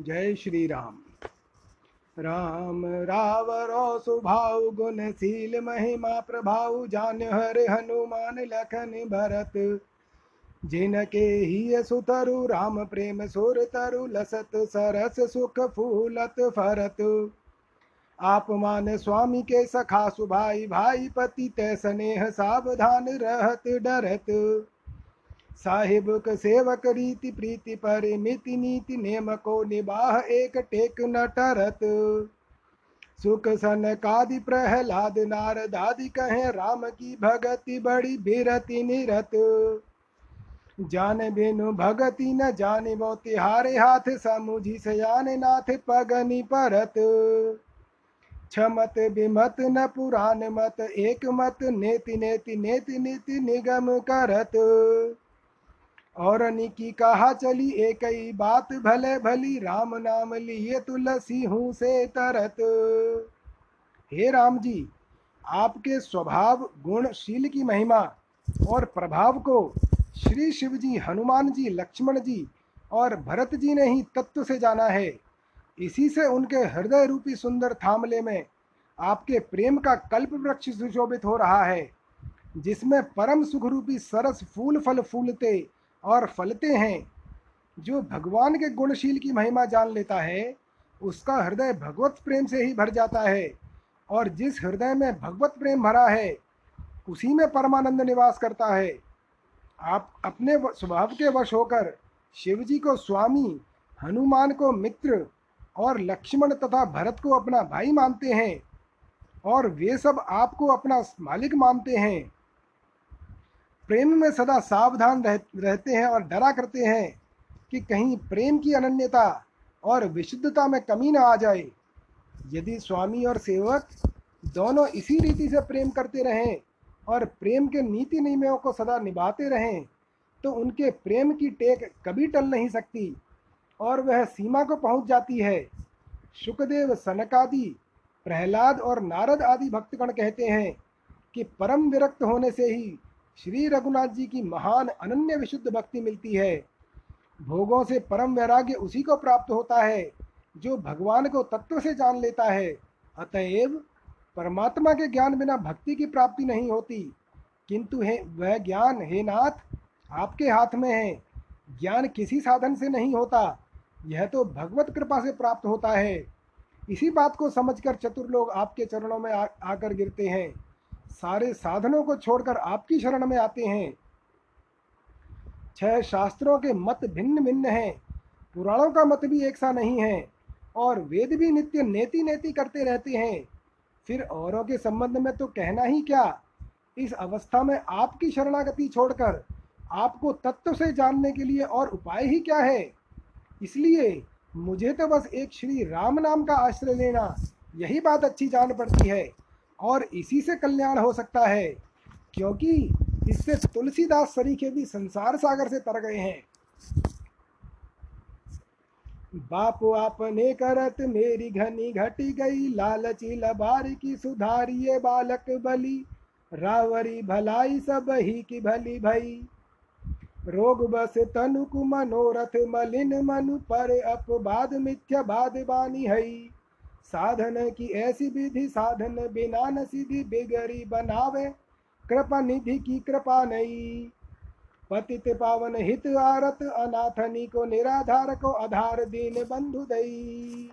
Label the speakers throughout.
Speaker 1: जय श्री राम राम रावरो सुभाव गुणशील महिमा प्रभाव जान हर हनुमान लखन भरत। जिनके ही सुतरु राम प्रेम सुर तरु लसत सरस सुख फूलत फरत। आप मान स्वामी के सखा सुभाई भाई पति तय स्नेह सावधान रहत डरत। साहिब सेवक रीति प्रीति परिमिति नीति नेम को निबाह एक टेक न टरत। सुख सन कादि प्रहलाद नारदादि कहे राम की भगति बड़ी बिरति निरत। जान बिनु भगति न जाने वो तिहारे हाथ समुझी सयान नाथ पगनी परत। छमत बिमत न पुराण मत, एक मत नेति नेति नेति नीति निगम करत। और निकी कहा, चली एक ही बात, भले भली, राम नाम लिए तुलसी हूँ से तरत। हे राम जी आपके स्वभाव गुणशील की महिमा और प्रभाव को श्री शिव जी हनुमान जी, लक्ष्मण जी और भरत जी ने ही तत्व से जाना है। इसी से उनके हृदय रूपी सुंदर थामले में आपके प्रेम का कल्प वृक्ष सुशोभित हो रहा है, जिसमें परम सुख रूपी सरस फूल फल फूलते और फलते हैं। जो भगवान के गुणशील की महिमा जान लेता है, उसका हृदय भगवत प्रेम से ही भर जाता है। और जिस हृदय में भगवत प्रेम भरा है, उसी में परमानंद निवास करता है। आप अपने स्वभाव के वश होकर शिव जी को स्वामी, हनुमान को मित्र और लक्ष्मण तथा भरत को अपना भाई मानते हैं। और वे सब आपको अपना मालिक मानते हैं। प्रेम में सदा सावधान रह, रहते हैं और डरा करते हैं कि कहीं प्रेम की अनन्यता और विशुद्धता में कमी न आ जाए। यदि स्वामी और सेवक दोनों इसी रीति से प्रेम करते रहें और प्रेम के नीति नियमों को सदा निभाते रहें तो उनके प्रेम की टेक कभी टल नहीं सकती और वह सीमा को पहुँच जाती है। सुखदेव सनकादि प्रहलाद और नारद आदि भक्तगण कहते हैं कि परम विरक्त होने से ही श्री रघुनाथ जी की महान अनन्य विशुद्ध भक्ति मिलती है। भोगों से परम वैराग्य उसी को प्राप्त होता है जो भगवान को तत्व से जान लेता है। अतएव परमात्मा के ज्ञान बिना भक्ति की प्राप्ति नहीं होती। किंतु है वह ज्ञान हे नाथ आपके हाथ में है। ज्ञान किसी साधन से नहीं होता यह तो भगवत कृपा से प्राप्त होता है। इसी बात को समझकर चतुर लोग आपके चरणों में आ, आकर गिरते हैं। सारे साधनों को छोड़कर आपकी शरण में आते हैं। छह शास्त्रों के मत भिन्न भिन्न हैं। पुराणों का मत भी एक सा नहीं है और वेद भी नित्य नेति नेति करते रहते हैं। फिर औरों के संबंध में तो कहना ही क्या? इस अवस्था में आपकी शरणागति छोड़कर आपको तत्व से जानने के लिए और उपाय ही क्या है? इसलिए मुझे तो बस एक श्री राम नाम का आश्रय लेना, यही बात अच्छी जान पड़ती है। और इसी से कल्याण हो सकता है, क्योंकि इससे तुलसीदास सरीखे भी संसार सागर से तर गए हैं। बाप आपने करत मेरी घनी घटी गई, लालची लबार की सुधारिये बालक बली, रावरी भलाई सब ही की भली भई। रोग बस तनुक मनोरथ मलिन मनु पर अपबाद मिथ्या बाद बानी हई। साधन की ऐसी विधि साधन बिना न सीधी बिगड़ी बनावे कृपा निधि की कृपा नहीं। पतित पावन हित आरत, अनाथनी को निराधार को आधार दीन बंधु दई।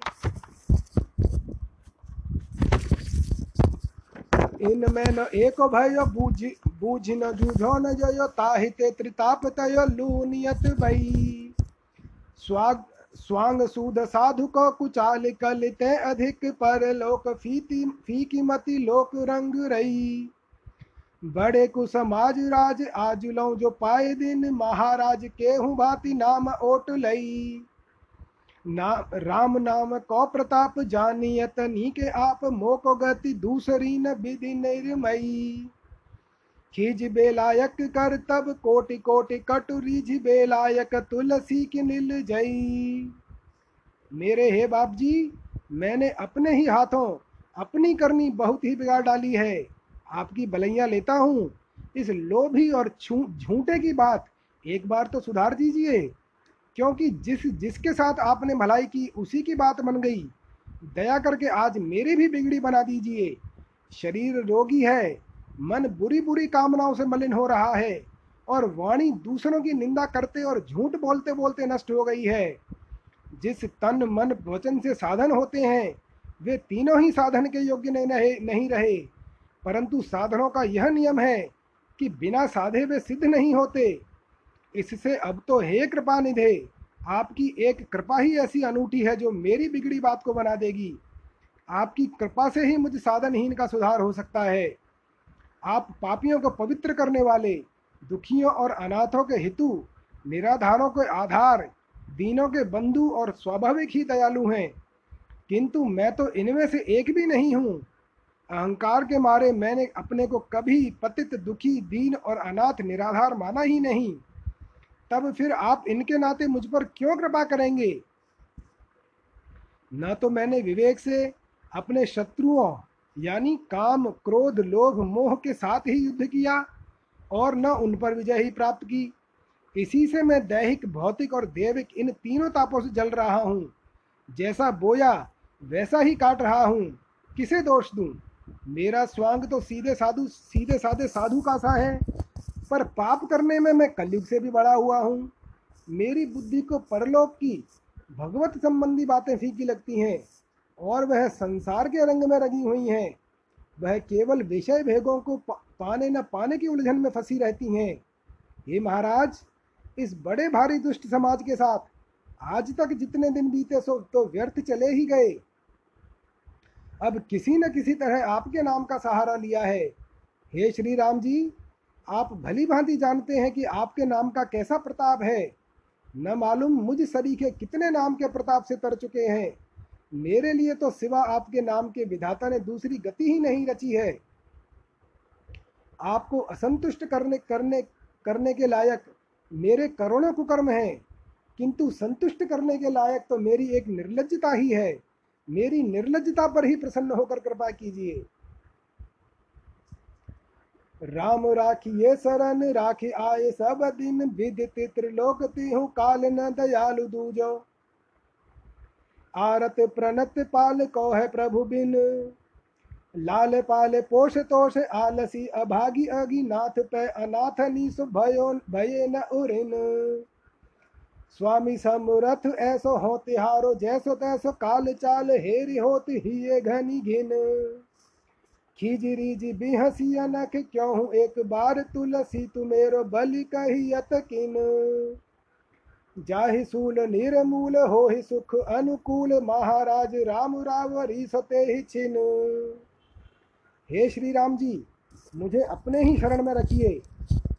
Speaker 1: इनमें न एक भयो बूझ बूझ न जूझो न जयो, ताहिते त्रिताप तय लूनियत भई। स्वाग स्वांग सूद साधु को कुचाल कलिते अधिक पर लोक फीती फीकी मति लोक रंग रही। बड़े कु समाज राज आज लो जो पाए दिन, महाराज के हूँ भांति नाम ओट लई। ना, राम नाम को प्रताप जानियत नी के आप मोको गति दूसरी न विधि निर्मयी। खिज बेलायक कर तब कोटि कोटि कटुरिज बेलायक तुलसी की नील जई। मेरे हे बाप जी मैंने अपने ही हाथों अपनी करनी बहुत ही बिगाड़ डाली है। आपकी बलैया लेता हूँ। इस लोभी और झूठे की बात एक बार तो सुधार दीजिए, क्योंकि जिस, जिसके साथ आपने भलाई की उसी की बात बन गई। दया करके आज मेरी भी बिगड़ी बना दीजिए। शरीर रोगी है मन बुरी बुरी कामनाओं से मलिन हो रहा है और वाणी दूसरों की निंदा करते और झूठ बोलते बोलते नष्ट हो गई है। जिस तन मन वचन से साधन होते हैं, वे तीनों ही साधन के योग्य नहीं रहे नहीं रहे। परंतु साधनों का यह नियम है कि बिना साधे वे सिद्ध नहीं होते। इससे अब तो हे कृपा निधे आपकी एक कृपा ही ऐसी अनूठी है जो मेरी बिगड़ी बात को बना देगी। आपकी कृपा से ही मुझ साधनहीन का सुधार हो सकता है। आप पापियों को पवित्र करने वाले, दुखियों और अनाथों के हितु, निराधारों के आधार, दीनों के बंधु और स्वाभाविक ही दयालु हैं। किंतु मैं तो इनमें से एक भी नहीं हूँ। अहंकार के मारे मैंने अपने को कभी पतित, दुखी, दीन और अनाथ, निराधार माना ही नहीं। तब फिर आप इनके नाते मुझ पर क्यों कृपा करेंगे? न तो मैंने विवेक से अपने शत्रुओं यानी काम, क्रोध, लोभ, मोह के साथ ही युद्ध किया और न उन पर विजय ही प्राप्त की। इसी से मैं दैहिक, भौतिक और देविक इन तीनों तापों से जल रहा हूँ। जैसा बोया, वैसा ही काट रहा हूँ। किसे दोष दूँ? मेरा स्वांग तो सीधे साधु, सीधे साधे साधु का सा है। पर पाप करने में मैं कलयुग से भी बड़ा हुआ हूँ। मेरी बुद्धि को परलोक की, भगवत संबंधी बातें फीकी लगती हैं। और वह संसार के रंग में रंगी हुई हैं। वह केवल विषय भेगों को पाने न पाने की उलझन में फंसी रहती हैं। हे महाराज, इस बड़े भारी दुष्ट समाज के साथ आज तक जितने दिन बीते सो तो व्यर्थ चले ही गए। अब किसी न किसी तरह आपके नाम का सहारा लिया है। हे श्री राम जी, आप भली भांति जानते हैं कि आपके नाम का कैसा प्रताप है। न मालूम मुझ सरीखे कितने नाम के प्रताप से तर चुके हैं। मेरे लिए तो सिवा आपके नाम के विधाता ने दूसरी गति ही नहीं रची है। आपको असंतुष्ट करने करने करने के लायक मेरे करोड़ों कुकर्म हैं, किंतु संतुष्ट करने के लायक तो मेरी एक निर्लजता ही है। मेरी निर्लजता पर ही प्रसन्न होकर कृपा कीजिए। राम राखिए शरण, राखी आए सब दिन, विदित त्रिलोक तिहु काल न दयालु दूजो। आरत प्रणत पाल को है प्रभु बिन। लाल पाल पोष तोष आलसी अभागी अगी नाथ पे अनाथ नीसु भयो, भये न उरिन। स्वामी समरथ ऐसो हो तिहारो, जैसो तैसो काल चाल हेरी होत ही घनी घिन। खीजरी जी बिहसी अनख क्यों, एक बार तुलसी तुमेरो बलि कही किन? जाहि सूल निर्मूल हो ही सुख अनुकूल महाराज राम रावरी सते ही छिन। हे श्री राम जी, मुझे अपने ही शरण में रखिए,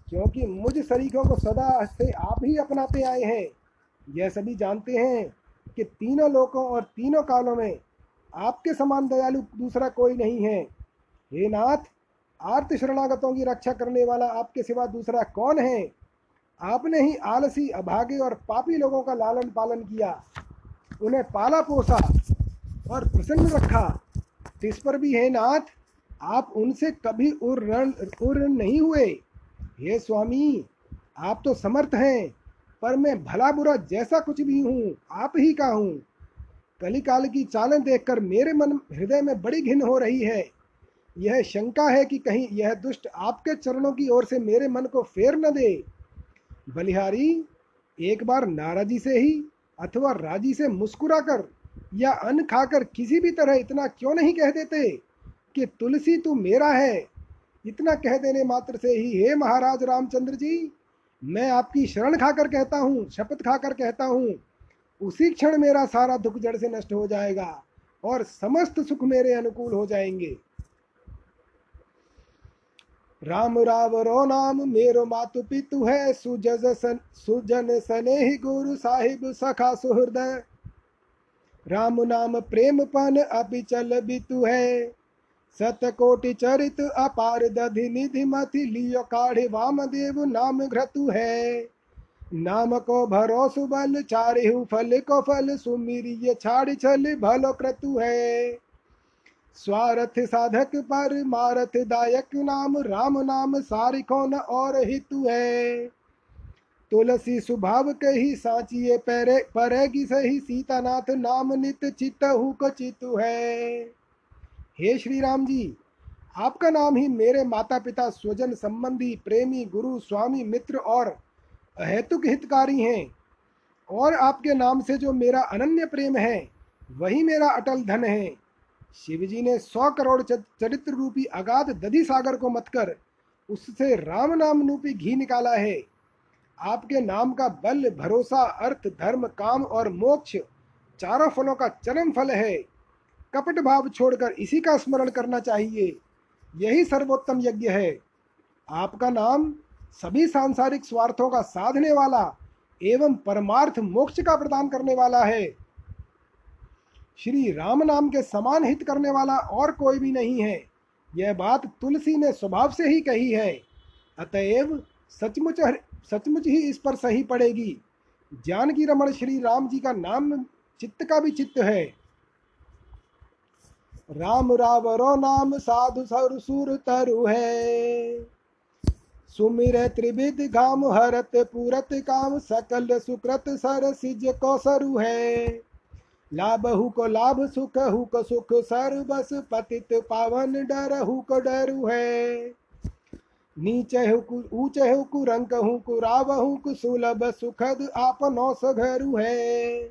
Speaker 1: क्योंकि मुझ शरीकों को सदा से आप ही अपनाते आए हैं। यह सभी जानते हैं कि तीनों लोकों और तीनों कालों में आपके समान दयालु दूसरा कोई नहीं है। हे नाथ, आर्त शरणागतों की रक्षा करने वाला आपके सिवा दूसरा कौन है? आपने ही आलसी, अभागे और पापी लोगों का लालन पालन किया। उन्हें पाला पोसा और प्रसन्न रखा। इस पर भी है नाथ, आप उनसे कभी उर्ण उर्ण नहीं हुए। हे स्वामी, आप तो समर्थ हैं, पर मैं भला बुरा जैसा कुछ भी हूँ, आप ही का हूँ। कलिकाल की चालें देखकर मेरे मन, हृदय में बड़ी घिन हो रही है। यह शंका है कि कहीं यह दुष्ट आपके चरणों की ओर से मेरे मन को फेर न दे। बलिहारी एक बार नाराजी से ही अथवा राज़ी से मुस्कुरा कर या अन्न खाकर किसी भी तरह इतना क्यों नहीं कह देते कि तुलसी तू मेरा है? इतना कह देने मात्र से ही, हे महाराज रामचंद्र जी, मैं आपकी शरण खाकर कहता हूँ, शपथ खाकर कहता हूँ, उसी क्षण मेरा सारा दुख जड़ से नष्ट हो जाएगा और समस्त सुख मेरे अनुकूल हो जाएँगे। राम रावरो नाम, मेरो मातु पितु है, सुजज सन, सुजन सने ही गुरु साहिब सखा सुहृदय राम नाम प्रेम पन अभिचल बितु है। सतकोटि चरित अपार दधि निधि मथि लियो काढ़ वाम देव नाम घ्रतु है। नाम को भरोस बल, चारिहु फल को फल, सुमिरिय छाड़ छल भलो क्रतु है। स्वार्थ साधक पर मारथ दायक नाम, राम नाम सारिको न और हितु है? तुलसी सुभाव के ही साचिए पैरे, परेगी सही सीतानाथ नाम नित चित को चितु है। हे श्री राम जी, आपका नाम ही मेरे माता पिता स्वजन संबंधी, प्रेमी, गुरु, स्वामी, मित्र और अहेतुक हितकारी हैं। और आपके नाम से जो मेरा अनन्य प्रेम है, वही मेरा अटल धन है। शिवजी ने सौ करोड़ चरित्र रूपी अगाध दधि सागर को मत कर उससे राम नाम रूपी घी निकाला है। आपके नाम का बल, भरोसा, अर्थ, धर्म, काम और मोक्ष चारों फलों का चरम फल है। कपट भाव छोड़कर इसी का स्मरण करना चाहिए। यही सर्वोत्तम यज्ञ है। आपका नाम सभी सांसारिक स्वार्थों का साधने वाला एवं परमार्थ मोक्ष का प्रदान करने वाला है। श्री राम नाम के समान हित करने वाला और कोई भी नहीं है। यह बात तुलसी ने स्वभाव से ही कही है। अतएव सचमुच सचमुच ही इस पर सही पड़ेगी। जानकी रमण श्री राम जी का नाम चित्त का भी चित्त है। राम रावरो नाम साधु सर सुर तरु है। सुमिर त्रिविध घाम हरत पूरत काम सकल सुकृत सर सिज को सरु है। लाभ हु को लाभ सुख हु को सुख सर बस पतित पावन डर हु को डरु है। नीचे हु ऊँचे हु रंग हु राव हु सुलभ सुखद आपनो सघरु है।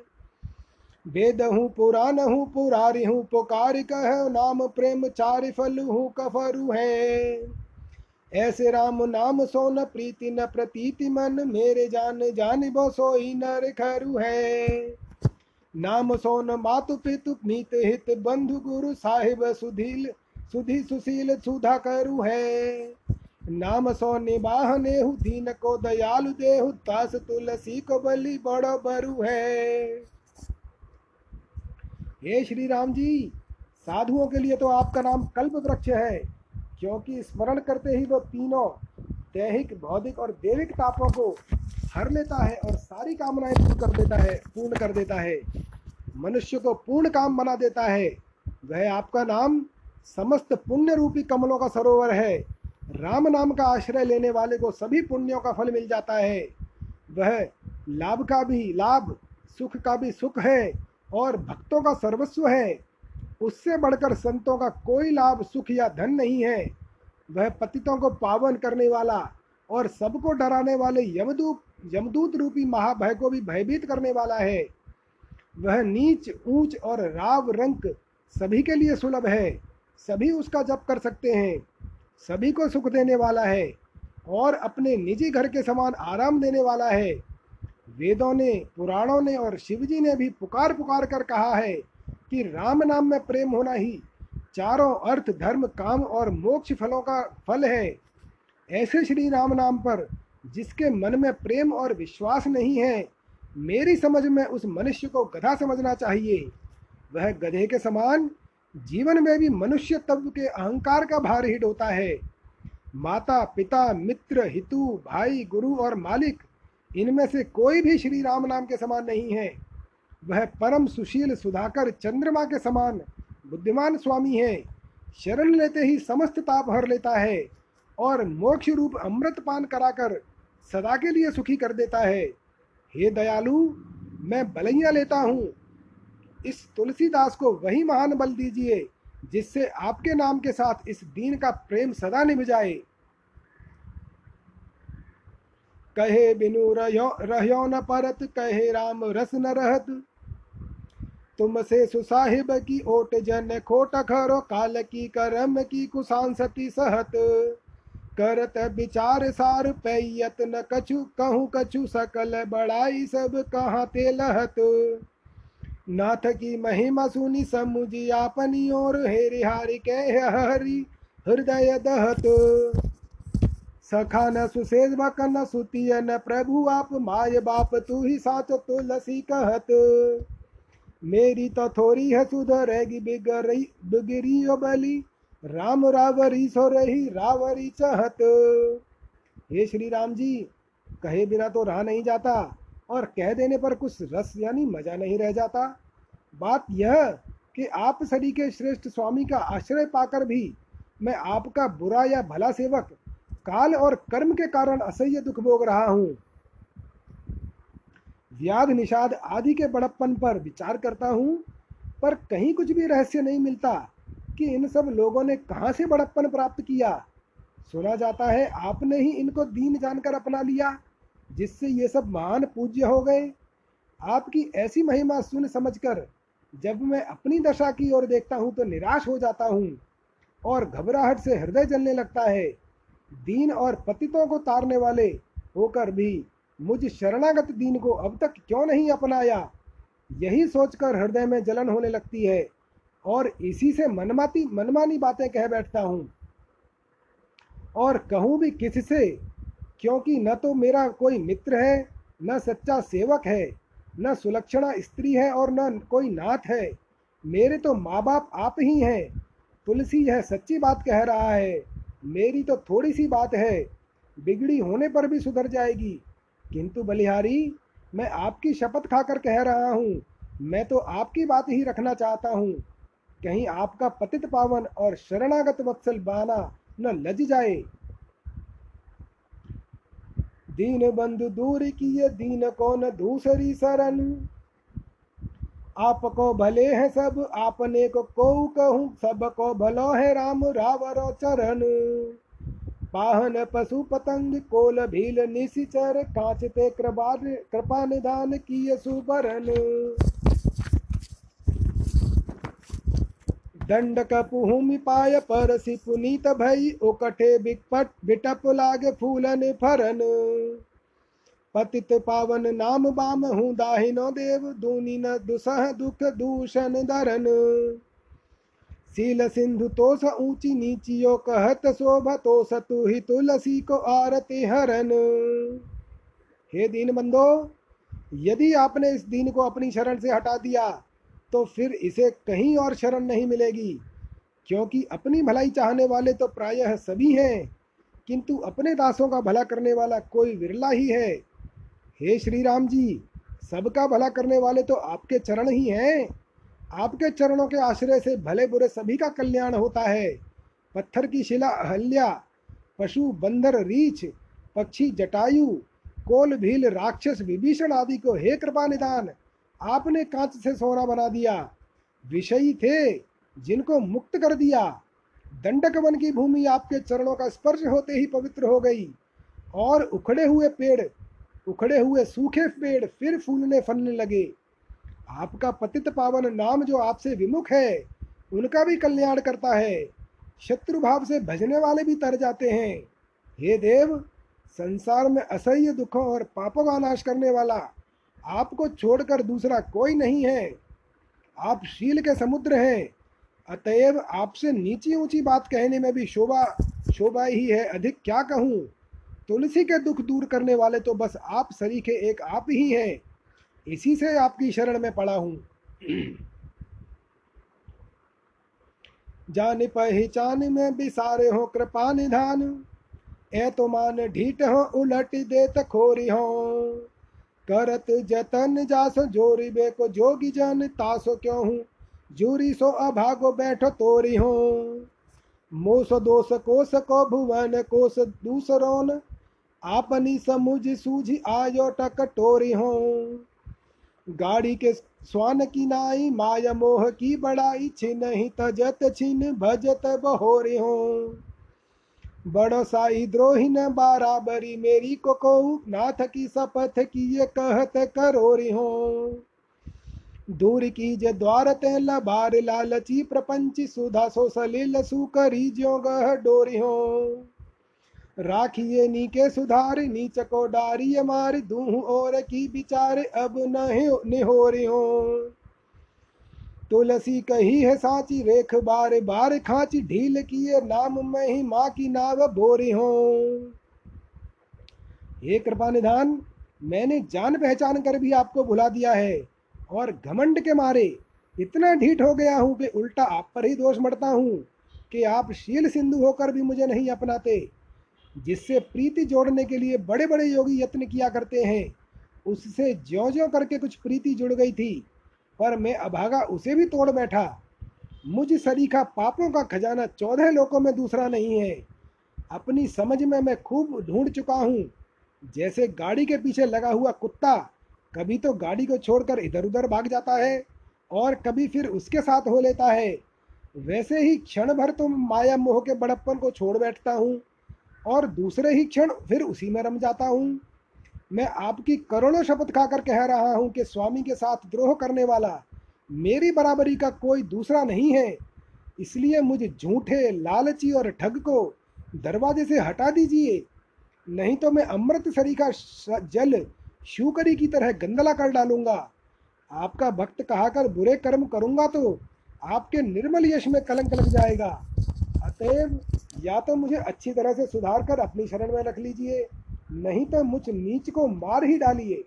Speaker 1: वेद हूँ पुराण हूँ पुरारी हूँ पुकार कह नाम प्रेम चारि फल हूँ कफरु है। ऐसे राम नाम सो न प्रीति न प्रतीति मन, मेरे जान जान बो नर खरु है। नाम सोन मातु पितु मीत हित बंधु गुरु साहिब सुधील, सुधी सुशील सुधा करु है। नाम सो निबाह नेहु, दीन को दयालु देहु तास तुलसी को बलि बड़ो बरु है। हे श्री राम जी, साधुओं के लिए तो आपका नाम कल्प वृक्ष है, क्योंकि स्मरण करते ही वो तीनों दैहिक भौतिक और देविक तापों को हर लेता है और सारी कामनाएँ पूर्ण कर देता है, पूर्ण कर देता है। मनुष्य को पूर्ण काम बना देता है। वह आपका नाम समस्त पुण्य रूपी कमलों का सरोवर है। राम नाम का आश्रय लेने वाले को सभी पुण्यों का फल मिल जाता है। वह लाभ का भी लाभ, सुख का भी सुख है और भक्तों का सर्वस्व है। उससे बढ़कर संतों का कोई लाभ, सुख या धन नहीं है। वह पतितों को पावन करने वाला और सबको डराने वाले यमदूत यमदूत रूपी महाभय को भी भयभीत करने वाला है। वह नीच, ऊंच और राव रंक सभी के लिए सुलभ है। सभी उसका जप कर सकते हैं। सभी को सुख देने वाला है और अपने निजी घर के समान आराम देने वाला है। वेदों ने, पुराणों ने और शिवजी ने भी पुकार पुकार कर कहा है कि राम नाम में प्रेम होना ही चारों अर्थ, धर्म, काम और मोक्ष फलों का फल है। ऐसे श्री राम नाम पर, जिसके मन में प्रेम और विश्वास नहीं है, मेरी समझ में उस मनुष्य को गधा समझना चाहिए। वह गधे के समान, जीवन में भी मनुष्य तत्व के अहंकार का भार ही ढोता है। माता, पिता, मित्र, हितु, भाई, गुरु और मालिक, इनमें से कोई भी श्री राम नाम के समान नहीं है। वह परम सुशील सुधाकर चंद्रमा के समान बुद्धिमान स्वामी है। शरण लेते ही समस्त ताप हर लेता है और मोक्ष रूप अमृत पान कराकर सदा के लिए सुखी कर देता है। हे दयालु, मैं बलैया लेता हूँ। इस तुलसीदास को वही महान बल दीजिए, जिससे आपके नाम के साथ इस दीन का प्रेम सदा निभ जाए कहे बिनु रहो न परत, कहे राम रस न रहत। तुमसे सुसाहिब की ओट जन खोट खरो काल की करम की कुसांसती सहत। करत विचार सार पैयत न कछु, कहूँ कछु सकल बड़ाई सब कहाँ ते लहत। नाथ की महिमा सुनी समुझी आपनी और हेरि हारि कह हरि हृदय दहत। सखा न सुसेज सुतिय न प्रभु आप, माय बाप तू ही साच तुलसी कहत। मेरी तो थोड़ी है सुधरेगी बिगरी बिगरी बली। राम रावरी सो रही, रावरी चहत। हे श्री राम जी, कहे बिना तो रहा नहीं जाता और कह देने पर कुछ रस यानी मज़ा नहीं रह जाता। बात यह कि आप सरी के श्रेष्ठ स्वामी का आश्रय पाकर भी मैं आपका बुरा या भला सेवक, काल और कर्म के कारण असह्य दुख भोग रहा हूँ। व्याध निषाद आदि के बड़प्पन पर विचार करता हूँ, पर कहीं कुछ भी रहस्य नहीं मिलता कि इन सब लोगों ने कहाँ से बड़प्पन प्राप्त किया। सुना जाता है, आपने ही इनको दीन जानकर अपना लिया, जिससे ये सब महान पूज्य हो गए। आपकी ऐसी महिमा सुन समझकर जब मैं अपनी दशा की ओर देखता हूँ तो निराश हो जाता हूँ और घबराहट से हृदय जलने लगता है। दीन और पतितों को तारने वाले होकर भी मुझ शरणागत दीन को अब तक क्यों नहीं अपनाया? यही सोचकर हृदय में जलन होने लगती है और इसी से मनमाती, मनमानी बातें कह बैठता हूँ। और कहूँ भी किससे? क्योंकि न तो मेरा कोई मित्र है, न सच्चा सेवक है, न सुलक्षणा स्त्री है और न कोई नाथ है। मेरे तो माँ बाप आप ही हैं। तुलसी यह सच्ची बात कह रहा है। मेरी तो थोड़ी सी बात है। बिगड़ी होने पर भी सुधर जाएगी। किंतु बलिहारी, मैं आपकी शपथ खाकर कह रहा हूँ, मैं तो आपकी बात ही रखना चाहता हूँ। कहीं आपका पतित पावन और शरणागत वत्सल बाना न लज जाए। दीन बंधु दूर किए, दीन को न दूसरी शरण? आपको भले हैं सब, आपने को को कहूँ सबको भलो है राम रावरो चरण। पाहन पशु पतंग, कोल भील निशिचर कांचते कृपा निदान किए सुबरन दंडक पुहुमि पाय परसि पुनीत भई, उकठे बिकपट, बिटप लागे फूलन फरन। पतित पावन नाम बाम हूँ दाहिनो देव, दूनी न दुसह दुख दूषण दरन सील सिंधु तो स ऊँची नीचियो कहत शोभ तो सतु ही तुलसी को आरती हरन। हे दीन बंदो यदि आपने इस दीन को अपनी शरण से हटा दिया तो फिर इसे कहीं और शरण नहीं मिलेगी, क्योंकि अपनी भलाई चाहने वाले तो प्रायः सभी हैं, किंतु अपने दासों का भला करने वाला कोई विरला ही है। हे श्री राम जी, सबका भला करने वाले तो आपके चरण ही हैं। आपके चरणों के आश्रय से भले बुरे सभी का कल्याण होता है। पत्थर की शिला, अहल्या, पशु, बंदर, रीछ, पक्षी, जटायु, कोल, भील, राक्षस, विभीषण आदि को हे कृपा निदान, आपने कांच से सोना बना दिया। विषयी थे, जिनको मुक्त कर दिया। दंडक वन की भूमि आपके चरणों का स्पर्श होते ही पवित्र हो गई। और उखड़े हुए पेड़, उखड़े हुए सूखे पेड़ फिर फूलने फलने लगे। आपका पतित पावन नाम जो आपसे विमुख है, उनका भी कल्याण करता है। शत्रु भाव से भजने वाले भी तर जाते हैं। हे देव, संसार में असह्य दुखों और पापों का नाश करने वाला आपको छोड़कर दूसरा कोई नहीं है। आप शील के समुद्र हैं। अतएव आपसे नीची ऊँची बात कहने में भी शोभा शोभा ही है। अधिक क्या कहूँ? तुलसी के दुख दूर करने वाले तो बस आप सरीखे एक आप ही हैं। इसी से आपकी शरण में पड़ा हूँ। जान पहचान में बिसारे हो कृपा निधान ए तो मान ढीट हो, उलट देत खोरी हो। करत जतन जास जोरी बे को जोगी जन तासो क्यों हूँ? जूरी सो अभागो बैठो तोरी हो। मोस दोष कोस को भुवन, कोस दूसरोन, आपनी समुझ सूझ आयो टकटोरी हो। गाड़ी के स्वान की नाई, माया मोह की बड़ाई, छिन ही तजत, छिन भजत बहोरी हो। बड़ो साई द्रोही न बराबरी, मेरी को को नाथ की सपथ की ये कहत करोरी हो। दूर की जे द्वार ते लबार लालची, प्रपंच सुधा सो सलील, सुकरी ज्यो गह डोरी हो। राखिए नीके सुधार, नीच को डारी मार दूह और की बिचार अब न हो तुलसी कही है साची, रेख बार बार खाची, ढील किए नाम में ही माँ की नाव बोरी हो हे कृपा निधान, मैंने जान पहचान कर भी आपको भुला दिया है, और घमंड के मारे इतना ढीठ हो गया हूँ कि उल्टा आप पर ही दोष मरता हूँ कि आप शील सिंधु होकर भी मुझे नहीं अपनाते। जिससे प्रीति जोड़ने के लिए बड़े बड़े योगी यत्न किया करते हैं। उससे ज्यो ज्यो करके कुछ प्रीति जुड़ गई थी, पर मैं अभागा उसे भी तोड़ बैठा। मुझ सरीखा पापों का खजाना चौदह लोकों में दूसरा नहीं है। अपनी समझ में मैं खूब ढूंढ चुका हूँ। जैसे गाड़ी के पीछे लगा हुआ कुत्ता, कभी तो गाड़ी को छोड़कर इधर उधर भाग जाता है, और कभी फिर उसके साथ हो लेता है। वैसे ही क्षण भर तो माया मोह के बड़प्पन को छोड़ बैठता हूँ। और दूसरे ही क्षण फिर उसी में रम जाता हूँ। मैं आपकी करोड़ों शपथ खाकर कह रहा हूँ कि स्वामी के साथ द्रोह करने वाला मेरी बराबरी का कोई दूसरा नहीं है। इसलिए मुझे झूठे, लालची और ठग को दरवाजे से हटा दीजिए। नहीं तो मैं अमृत सरी का जल शूकरी की तरह गंदला कर डालूँगा। आपका भक्त कहाकर बुरे कर्म करूँगा तो आपके निर्मल यश में कलंक लग जाएगा। अतएव या तो मुझे अच्छी तरह से सुधार कर अपनी शरण में रख लीजिए, नहीं तो मुझ नीच को मार ही डालिए।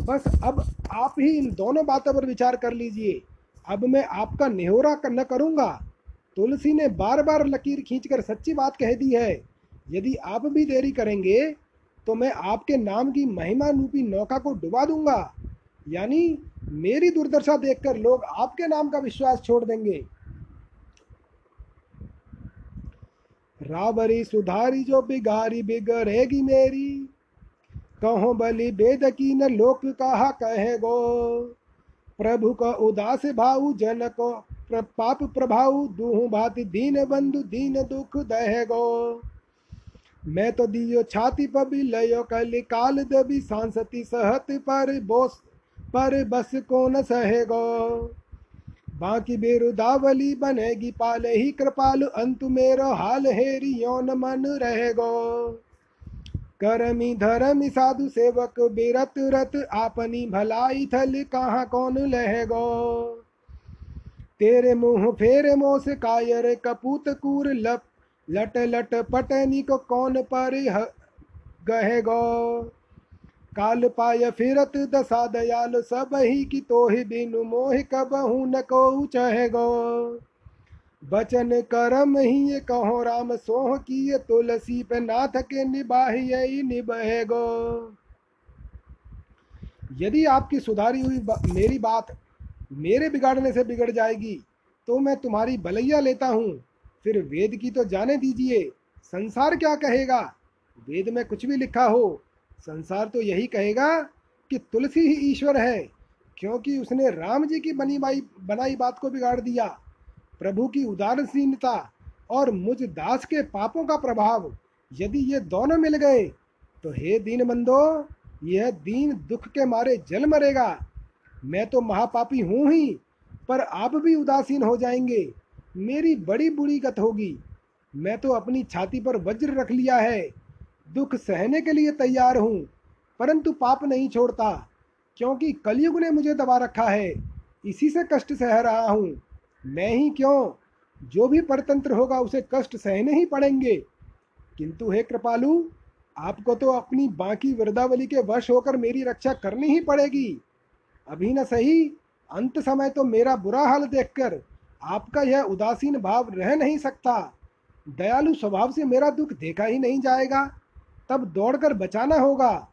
Speaker 1: बस अब आप ही इन दोनों बातों पर विचार कर लीजिए। अब मैं आपका नेहोरा न करूँगा। तुलसी ने बार बार लकीर खींचकर सच्ची बात कह दी है। यदि आप भी देरी करेंगे तो मैं आपके नाम की महिमा रूपी नौका को डुबा दूँगा। यानी मेरी दुर्दशा देखकर लोग आपके नाम का विश्वास छोड़ देंगे। रावरी सुधारी जो बिगारी बिगड़ेगी मेरी। कहो बलि बेद की न लोक कहा कहे गो प्रभु को उदास भाऊ, जन को पाप प्रभाव दूह भाति दीन बंधु, दीन दुख दहे गो मैं तो दियो छाती पबी लयो, कल काल दबी सांसती सहत पर बोस पर बस कौन सहेगो। बाकी बेरुदावली बनेगी पाले ही कृपाल, अंत मेरो हाल हेरी यौन मन रहेगो। करमी धर्मी साधु सेवक, बिरत रत आपनी भलाई थल कहाँ कौन लहेगो तेरे मुँह फेरे मोस कायर, कपूत कूर लप लट लट पटनी को कौन पर गहेगो? काल पाय फिरत दशा दयाल सब ही की तो ही बिनु मोह कबहू न को चह गो। बचन करम ही ये कहो राम सोह की ये तुलसी पे नाथ के निबाह निबह गो। यदि आपकी सुधारी हुई बा, मेरी बात मेरे बिगाड़ने से बिगड़ जाएगी तो मैं तुम्हारी भलैया लेता हूँ। फिर वेद की तो जाने दीजिए संसार क्या कहेगा? वेद में कुछ भी लिखा हो संसार तो यही कहेगा कि तुलसी ही ईश्वर है, क्योंकि उसने राम जी की बनी बाई, बनाई बात को बिगाड़ दिया। प्रभु की उदारसीनता और मुझ दास के पापों का प्रभाव यदि ये दोनों मिल गए तो हे दीन बंदो यह दीन दुख के मारे जल मरेगा। मैं तो महापापी हूँ ही, पर आप भी उदासीन हो जाएँगे। मेरी बड़ी बुरी गत होगी। मैं तो अपनी छाती पर वज्र रख लिया है। दुख सहने के लिए तैयार हूँ, परंतु पाप नहीं छोड़ता, क्योंकि कलयुग ने मुझे दबा रखा है, इसी से कष्ट सह रहा हूँ। मैं ही क्यों? जो भी परतंत्र होगा उसे कष्ट सहने ही पड़ेंगे। किंतु हे कृपालु, आपको तो अपनी बाकी वृद्धावली के वश होकर मेरी रक्षा करनी ही पड़ेगी। अभी न सही, अंत समय तो मेरा बुरा हाल देखकर आपका यह उदासीन भाव रह नहीं सकता। दयालु स्वभाव से मेरा दुख देखा ही नहीं जाएगा। तब दौड़कर बचाना होगा।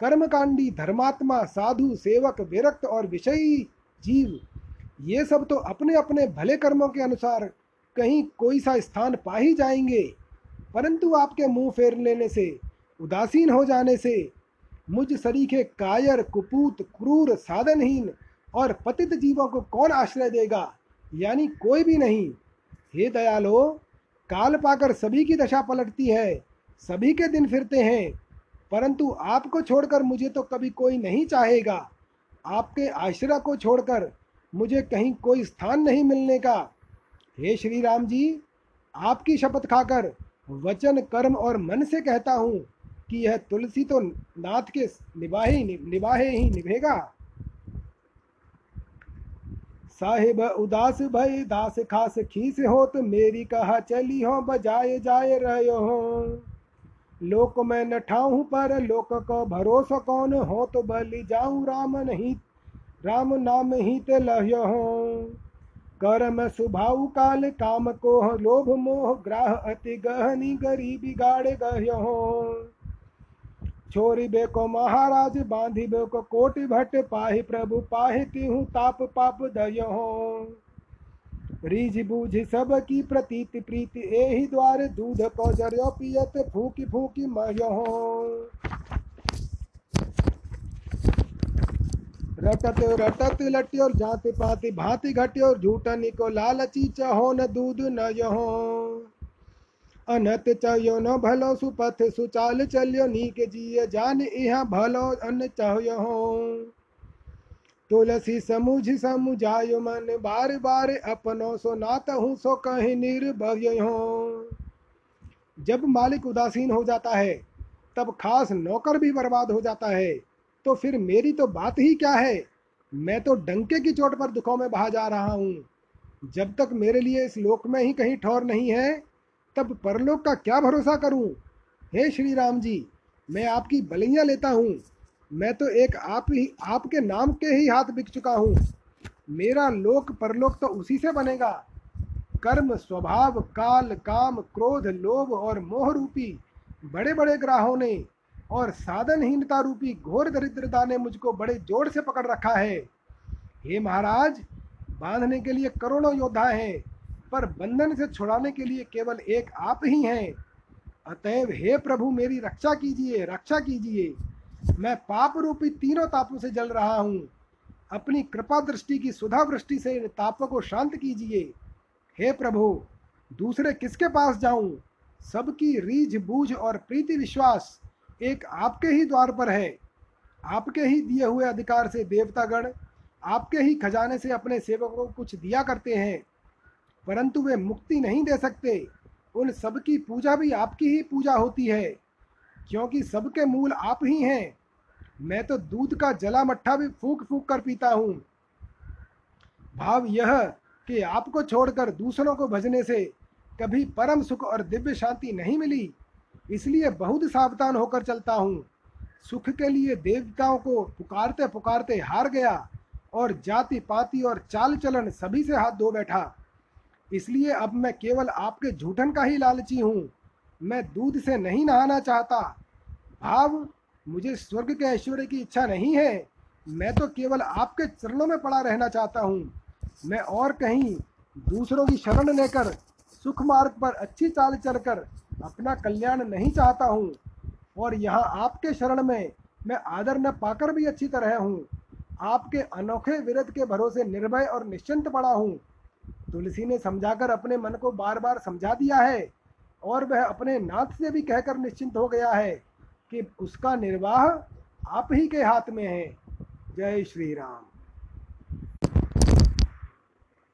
Speaker 1: कर्मकांडी, धर्मात्मा, साधु, सेवक, विरक्त और विषयी जीव, ये सब तो अपने अपने भले कर्मों के अनुसार कहीं कोई सा स्थान पा ही जाएँगे। परंतु आपके मुँह फेर लेने से, उदासीन हो जाने से, मुझ सरीखे कायर, कुपूत, क्रूर, साधनहीन और पतित जीवों को कौन आश्रय देगा? यानी कोई भी नहीं। हे दयालो, काल पाकर सभी की दशा पलटती है। सभी के दिन फिरते हैं, परंतु आपको छोड़कर मुझे तो कभी कोई नहीं चाहेगा। आपके आश्रय को छोड़कर मुझे कहीं कोई स्थान नहीं मिलने का। हे श्री राम जी, आपकी शपथ खाकर वचन, कर्म और मन से कहता हूँ कि यह तुलसी तो नाथ के निभाहे निभाहे ही निभेगा। साहिब, उदास भय दास खास खीस हो तो मेरी कहा चली हो, बजाए जाए रहो हो। लोक में न ठाऊँ पर, लोक को भरोसा कौन हो? तो बलि जाऊँ राम नहीं, राम नाम ही ते लह्यो हो। कर्म सुभाव काल, काम को लोभ मोह, ग्राह अति गहनी गरीबी गाड़े गह्यो छोरी बेको महाराज, बांधी बेको कोटि भट्ट, पाहि प्रभु पाहि तिहु ताप पाप दयो रीझ बूझ सब की प्रतीत प्रीति, एहि द्वार दूध कौजर्यो पियत, फूकी फूकी मयो रटत रटत लट्योर जाति पाति, भांति घट्योर झूठन को लालची चहो न दूध न यहो अनत चयो न भलो, सुपथ सुचाल चलियो, नीक जिय जान, इहा भलो अन चहो तुलसी समुझ समुझायो मन, बार बार अपनो सो नात हूँ सो कहीं निर्भय हो। जब मालिक उदासीन हो जाता है, तब खास नौकर भी बर्बाद हो जाता है तो फिर मेरी तो बात ही क्या है? मैं तो डंके की चोट पर दुखों में बहा जा रहा हूँ। जब तक मेरे लिए इस लोक में ही कहीं ठौर नहीं है, तब परलोक का क्या भरोसा करूँ? हे श्री राम जी, मैं आपकी बलियाँ लेता हूँ। मैं तो एक आप ही, आपके नाम के ही हाथ बिक चुका हूँ। मेरा लोक परलोक तो उसी से बनेगा। कर्म, स्वभाव, काल, काम, क्रोध, लोभ और मोह रूपी बड़े बड़े ग्राहों ने और साधनहीनता रूपी घोर दरिद्रता ने मुझको बड़े ज़ोर से पकड़ रखा है। हे महाराज, बांधने के लिए करोड़ों योद्धा हैं, पर बंधन से छुड़ाने के लिए केवल एक आप ही हैं। अतएव हे प्रभु मेरी रक्षा कीजिए रक्षा कीजिए। मैं पाप रूपी तीनों तापों से जल रहा हूँ। अपनी कृपा दृष्टि की सुधा वृष्टि से इन तापों को शांत कीजिए। हे प्रभु, दूसरे किसके पास जाऊँ? सबकी रीझ, बूझ और प्रीति विश्वास एक आपके ही द्वार पर है। आपके ही दिए हुए अधिकार से देवतागण आपके ही खजाने से अपने सेवकों को कुछ दिया करते हैं। परंतु वे मुक्ति नहीं दे सकते। उन सबकी पूजा भी आपकी ही पूजा होती है। क्योंकि सबके मूल आप ही हैं। मैं तो दूध का जला मट्ठा भी फूक फूक कर पीता हूँ। भाव यह कि आपको छोड़कर दूसरों को भजने से कभी परम सुख और दिव्य शांति नहीं मिली, इसलिए बहुत सावधान होकर चलता हूँ। सुख के लिए देवताओं को पुकारते पुकारते हार गया और जाति पाति और चाल चलन सभी से हाथ धो बैठा। इसलिए अब मैं केवल आपके झूठन का ही लालची हूँ। मैं दूध से नहीं नहाना चाहता। भाव, मुझे स्वर्ग के ऐश्वर्य की इच्छा नहीं है। मैं तो केवल आपके चरणों में पड़ा रहना चाहता हूँ। मैं और कहीं दूसरों की शरण लेकर, सुख मार्ग पर अच्छी चाल चलकर अपना कल्याण नहीं चाहता हूँ। और यहाँ आपके शरण में मैं आदर न पाकर भी अच्छी तरह हूँ। आपके अनोखे विरत के भरोसे निर्भय और निश्चिंत पड़ा हूँ। तुलसी ने समझाकर अपने मन को बार बार समझा दिया है। और वह अपने नाथ से भी कहकर निश्चिंत हो गया है कि उसका निर्वाह आप ही के हाथ में है। जय श्री राम।